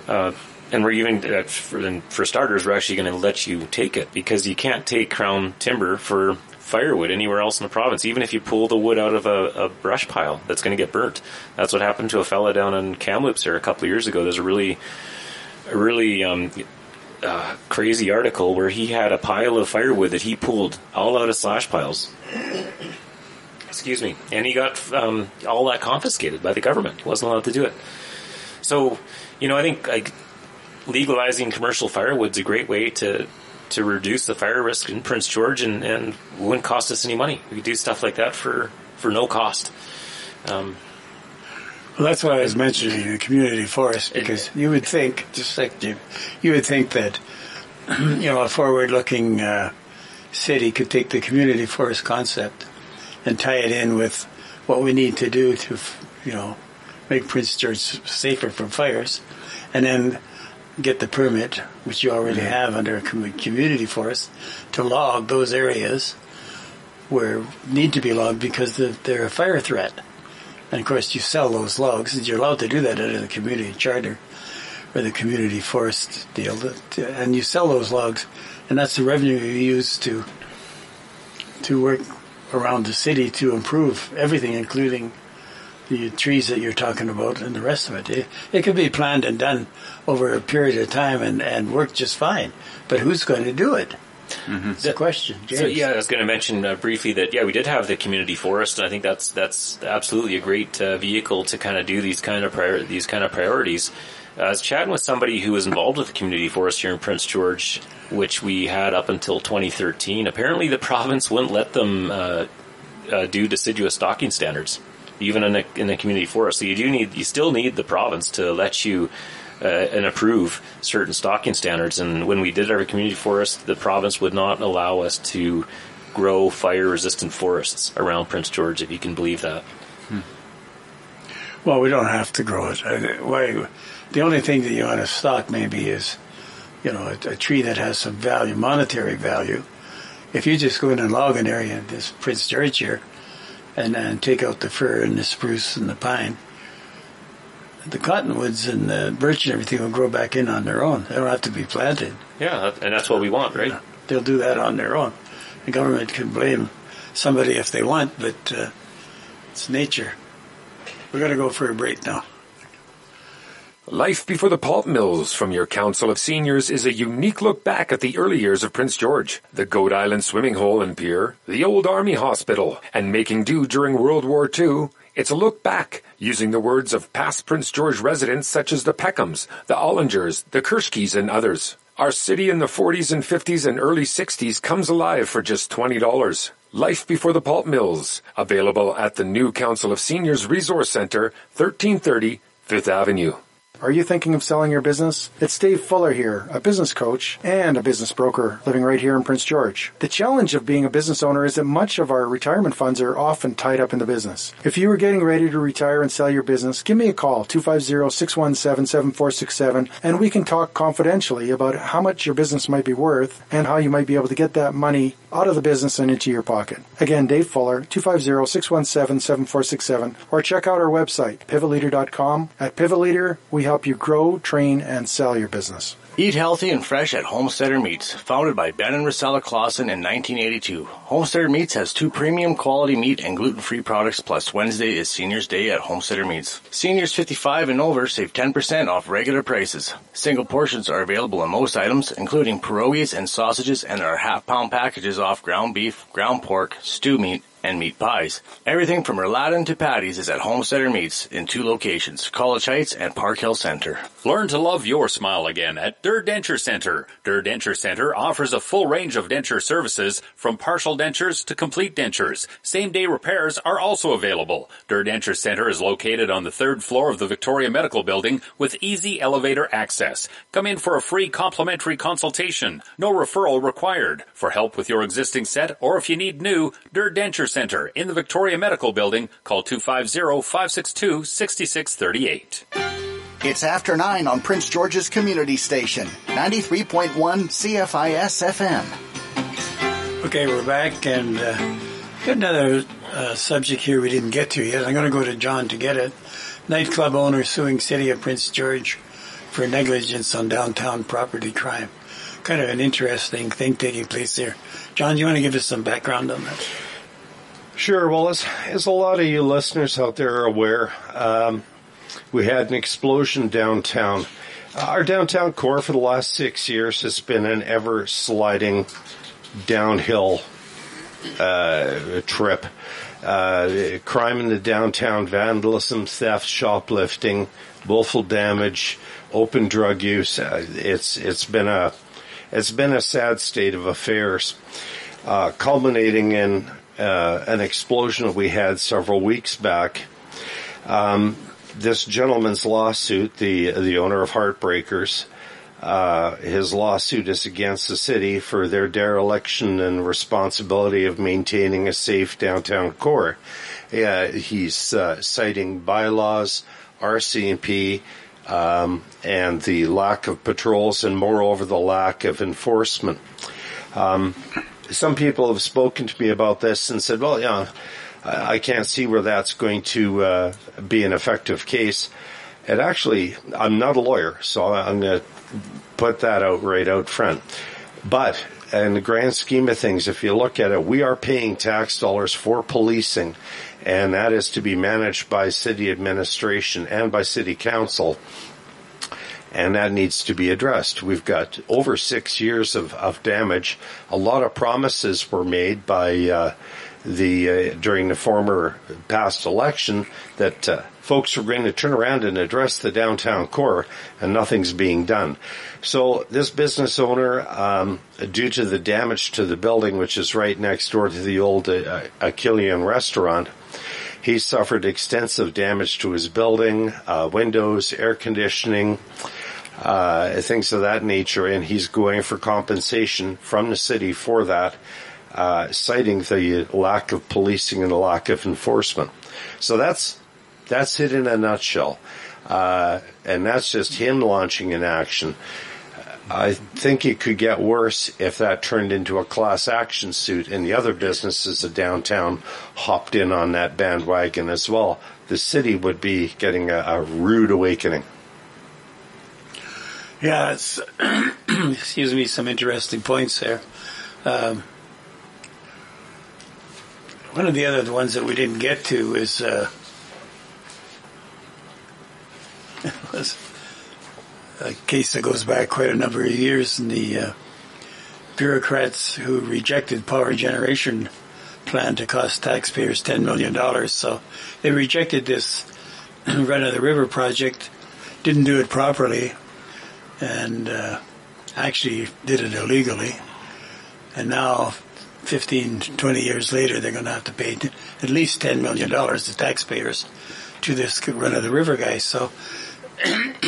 Uh, and we're even uh, for, for starters, we're actually going to let you take it because you can't take crown timber for firewood anywhere else in the province, even if you pull the wood out of a, a brush pile that's going to get burnt. That's what happened to a fella down in Kamloops here a couple of years ago. There's a really, a really um, uh, crazy article where he had a pile of firewood that he pulled all out of slash piles. Excuse me, and he got um, all that confiscated by the government. Wasn't allowed to do it. So, you know, I think like legalizing commercial firewood is a great way to to reduce the fire risk in Prince George and, and wouldn't cost us any money. We could do stuff like that for, for no cost. Um, well, that's why I was mentioning the community forest because it, you would think, just like you, you would think that [clears throat] you know a forward-looking uh, city could take the community forest concept and tie it in with what we need to do to, you know, make Prince George safer from fires, and then get the permit, which you already have under a community forest, to log those areas where need to be logged because they're a fire threat. And of course, you sell those logs, and you're allowed to do that under the community charter or the community forest deal. And you sell those logs, and that's the revenue you use to to work around the city to improve everything, including the trees that you're talking about and the rest of it. It, it could be planned and done over a period of time and, and work just fine. But who's going to do it? It's a question, James. So yeah, I was going to mention uh, briefly that yeah, we did have the community forest, and I think that's that's absolutely a great uh, vehicle to kind of do these kind of prior- these kind of priorities. Uh, I was chatting with somebody who was involved with the community forest here in Prince George, which we had up until 2013. Apparently, the [laughs] province wouldn't let them uh, uh, do deciduous stocking standards, even in a in a community forest. So you do need you still need the province to let you uh, and approve certain stocking standards. And when we did our community forest, the province would not allow us to grow fire resistant forests around Prince George, if you can believe that. Well, we don't have to grow it. The only thing that you want to stock maybe is, you know, a, a tree that has some value, monetary value. If you just go in and log an area in this Prince George here, and and take out the fir and the spruce and the pine, the cottonwoods and the birch and everything will grow back in on their own. They don't have to be planted. Yeah, and that's what we want, right? They'll do that on their own. The government can blame somebody if they want, but uh, it's nature. We're going to go for a break now. Life Before the Pulp Mills from your Council of Seniors is a unique look back at the early years of Prince George, the Goat Island Swimming Hole and Pier, the Old Army Hospital, and making do during World War II. It's a look back, using the words of past Prince George residents such as the Peckhams, the Ollingers, the Kirschkes, and others. Our city in the 40s and 50s and early 60s comes alive for just $20. Life Before the Pulp Mills, available at the new Council of Seniors Resource Center, 1330 Fifth Avenue. Are you thinking of selling your business? It's Dave Fuller here, a business coach and a business broker living right here in Prince George. The challenge of being a business owner is that much of our retirement funds are often tied up in the business. If you are getting ready to retire and sell your business, give me a call, 250-617-7467, and we can talk confidentially about how much your business might be worth and how you might be able to get that money out of the business and into your pocket. Again, Dave Fuller, 250-617-7467, or check out our website, pivotleader.com. At Pivot Leader, we help you grow, train, and sell your business. Eat healthy and fresh at Homesteader Meats. Founded by Ben and Rosella Clausen in 1982, Homesteader Meats has two premium quality meat and gluten-free products, plus Wednesday is Seniors Day at Homesteader Meats. Seniors 55 and over save 10% off regular prices. Single portions are available in most items, including pierogies and sausages, and there are half-pound packages off ground beef, ground pork, stew meat, and meat pies. Everything from rouladen to patties is at Homesteader Meats in two locations, College Heights and Park Hill Center. Learn to love your smile again at Durr Denture Center. Durr Denture Center offers a full range of denture services from partial dentures to complete dentures. Same day repairs are also available. Durr Denture Center is located on the third floor of the Victoria Medical Building with easy elevator access. Come in for a free complimentary consultation. No referral required. For help with your existing set or if you need new, Durr Denture Center in the Victoria Medical Building, call 250-562-6638. It's after 9 on Prince George's Community Station, 93.1 CFIS FM. Okay, we're back, and uh, got another uh, subject here we didn't get to yet. I'm going to go to John to get it. Nightclub owner suing City of Prince George for negligence on downtown property crime. Kind of an interesting thing taking place there. John, do you want to give us some background on that? Sure. Well, as, as a lot of you listeners out there are aware, um, we had an explosion downtown. Our downtown core for the last six years has been an ever sliding downhill uh, trip. Uh, crime in the downtown, vandalism, theft, shoplifting, willful damage, open drug use. Uh, it's it's been a it's been a sad state of affairs, uh, culminating in uh, an explosion we had several weeks back. Um, this gentleman's lawsuit, the the owner of Heartbreakers, uh, his lawsuit is against the city for their dereliction and responsibility of maintaining a safe downtown core. Yeah, he's uh, citing bylaws, RCMP, um, and the lack of patrols, and moreover the lack of enforcement. Um, some people have spoken to me about this and said, "Well, yeah." I can't see where that's going to uh, be an effective case. And actually, I'm not a lawyer, so I'm going to put that out right out front. But in the grand scheme of things, if you look at it, we are paying tax dollars for policing, and that is to be managed by city administration and by city council. And that needs to be addressed. We've got over six years of, of damage. A lot of promises were made by uh, the uh, during the former past election that uh, folks were going to turn around and address the downtown core, and nothing's being done. So this business owner, um, due to the damage to the building, which is right next door to the old uh, Achillion restaurant, he suffered extensive damage to his building, uh, windows, air conditioning, uh, things of that nature, and he's going for compensation from the city for that, uh, citing the lack of policing and the lack of enforcement. So that's that's it in a nutshell, uh, and that's just him launching an action. I think it could get worse if that turned into a class action suit and the other businesses of downtown hopped in on that bandwagon as well. The city would be getting a, a rude awakening. Yeah, it's, [clears throat] excuse me, some interesting points there. Um, one of the other ones that we didn't get to is uh, [laughs] was a case that goes back quite a number of years, and the uh, bureaucrats who rejected power generation plan to cost taxpayers $10 million. So they rejected this [clears throat] run of the river project, didn't do it properly, and uh, actually did it illegally. And now, 15, 20 years later, they're going to have to pay at least $10 million to taxpayers to this run of the river guy. So [clears throat]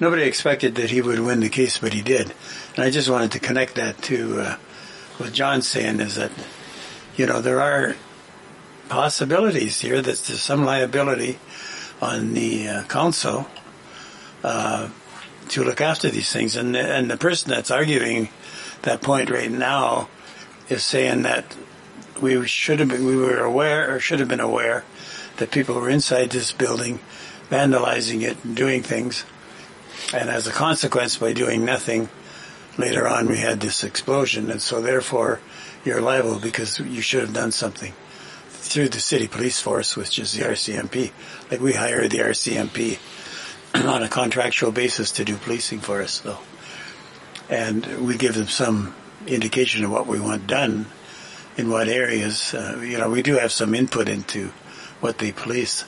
nobody expected that he would win the case, but he did. And I just wanted to connect that to uh, what John's saying is that, you know, there are possibilities here that there's some liability on the uh, council uh, to look after these things. And, and the person that's arguing that point right now is saying that we should have been, we were aware or should have been aware that people were inside this building vandalizing it and doing things. And as a consequence, by doing nothing, later on we had this explosion. And so therefore, you're liable because you should have done something through the city police force, which is the RCMP. Like we hired the RCMP on a contractual basis to do policing for us, though. And we give them some indication of what we want done in what areas. Uh, you know, we do have some input into what they police.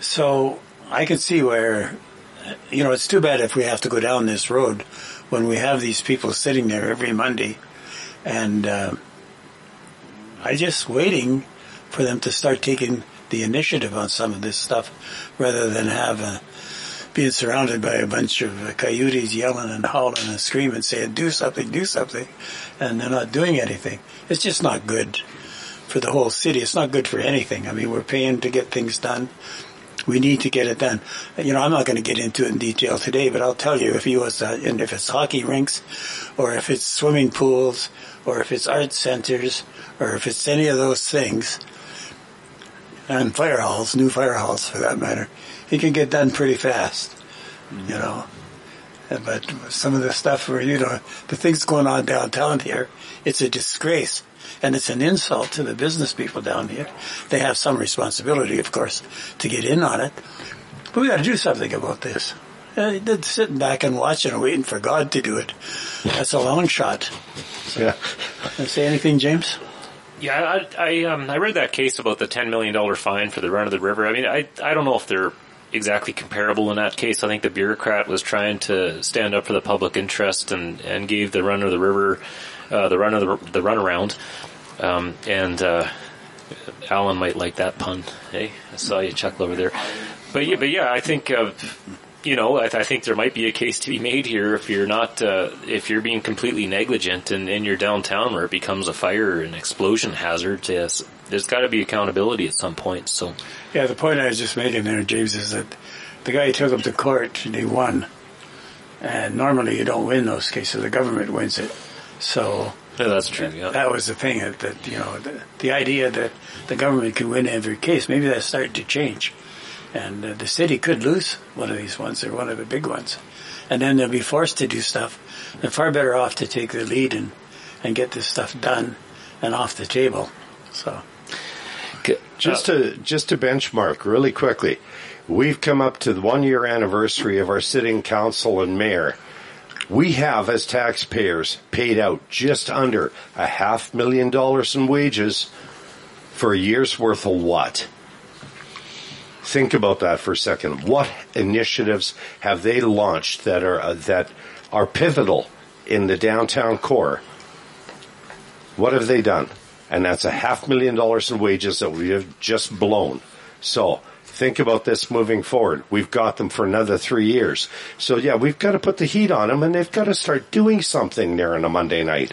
So I can see where, you know, it's too bad if we have to go down this road when we have these people sitting there every Monday, and uh, I just waiting for them to start taking the initiative on some of this stuff, rather than have a, being surrounded by a bunch of coyotes yelling and howling and screaming, saying "Do something, do something," and they're not doing anything. It's just not good for the whole city. It's not good for anything. I mean, we're paying to get things done we need to get it done. You know, I'm not going to get into it in detail today, but I'll tell you if you was, uh, and if it's hockey rinks, or if it's swimming pools, or if it's art centers, or if it's any of those things, and fire halls, new fire halls for that matter, it can get done pretty fast. You know, but some of the stuff where you know the things going on downtown here, it's a disgrace and it's an insult to the business people down here. They have some responsibility, of course, to get in on it. But we got to do something about this. Uh, sitting back and watching and waiting for God to do it. That's a long shot. So, yeah. Say anything, James? Yeah, I I, um, I read that case about the ten million dollar fine for the run of the river. I mean, I I don't know if they're exactly comparable in that case. I think the bureaucrat was trying to stand up for the public interest and and gave the run of the river, uh, the run of the the runaround. Um, and uh, Alan might like that pun. Hey, I saw you chuckle over there. But yeah, but yeah, I think uh, you know, I, th- I, think there might be a case to be made here if you're not uh, if you're being completely negligent and in your downtown where it becomes a fire and explosion hazard. Yes, there's got to be accountability at some point. So yeah, the point I was just making there, James, is that the guy took him to court and he won. And normally you don't win those cases; the government wins it. So yeah, that's true. Yeah. That was the thing that, that you know the, the, idea that the government can win every case. Maybe that's starting to change, and uh, the city could lose one of these ones or one of the big ones, and then they'll be forced to do stuff. They're far better off to take the lead and and get this stuff done and off the table. So, just to just to benchmark really quickly, We've come up to the one year anniversary of our sitting council and mayor. We have, as taxpayers, paid out just under a half million dollars in wages for a year's worth of what? Think about that for a second. What initiatives have they launched that are uh, that are pivotal in the downtown core? What have they done? And that's a half million dollars in wages that we have just blown. So think about this moving forward. We've got them for another three years. So yeah, we've got to put the heat on them and they've got to start doing something there on a Monday night.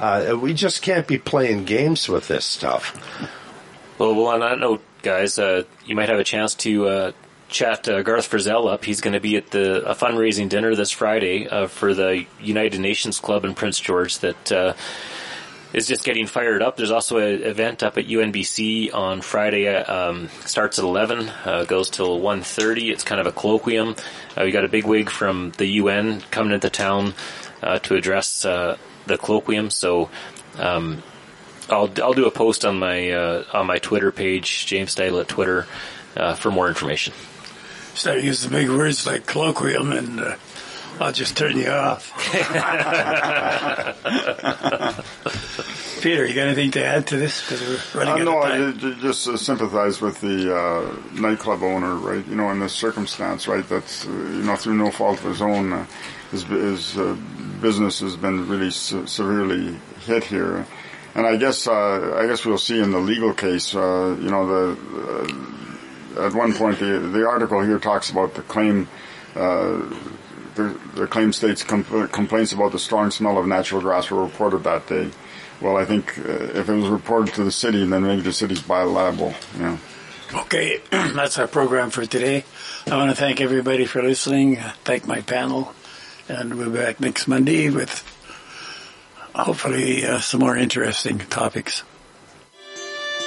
Uh, we just can't be playing games with this stuff. Well, on that note, guys, uh, you might have a chance to uh, chat uh, Garth Frizzell up. He's going to be at the a fundraising dinner this Friday uh, for the United Nations Club in Prince George that uh, is just getting fired up. There's also an event up at UNBC on Friday. Uh, um, starts at 11, uh, goes till 1.30. It's kind of a colloquium. Uh, we got a big wig from the UN coming into town uh, to address the colloquium. So um, I'll I'll do a post on my uh, on my Twitter page, James Steidle at Twitter, uh, for more information. Start using big words like colloquium, and uh, I'll just turn you off. [laughs] [laughs] Peter, you got anything to add to this? Because we're running Uh, out no, of time. I, I just uh, sympathize with the uh, nightclub owner, right? You know, in this circumstance, right? That's uh, you know through no fault of his own, uh, his, his uh, business has been really se- severely hit here, and I guess uh, I guess we'll see in the legal case. Uh, you know, the uh, at one point the the article here talks about the claim. Uh, the, the claim states compl- complaints about the strong smell of natural grass were reported that day. Well, I think uh, if it was reported to the city, then maybe the city's liable. Yeah. Okay, [clears throat] that's our program for today. I want to thank everybody for listening. Thank my panel, and we'll be back next Monday with hopefully uh, some more interesting topics.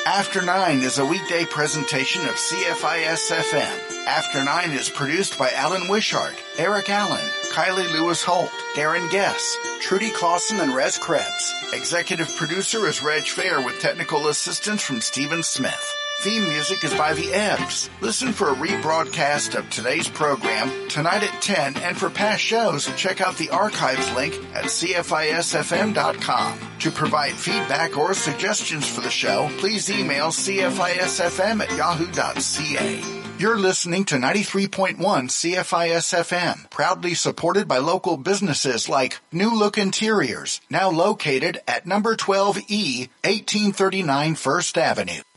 After Nine is a weekday presentation of CFIS FM. After Nine is produced by Alan Wishart, Eric Allen, Kylie Lewis Holt, Darren Guess, Trudy Clausen, and Rez Krebs. Executive producer is Reg Fair with technical assistance from Stephen Smith. Theme music is by The Ebbs. Listen for a rebroadcast of today's program tonight at 10 and for past shows, check out the archives link at CFISFM.com. To provide feedback or suggestions for the show, please email CFISFM at yahoo.ca. You're listening to 93.1 CFISFM, proudly supported by local businesses like New Look Interiors, now located at number 12E, 1839 First Avenue.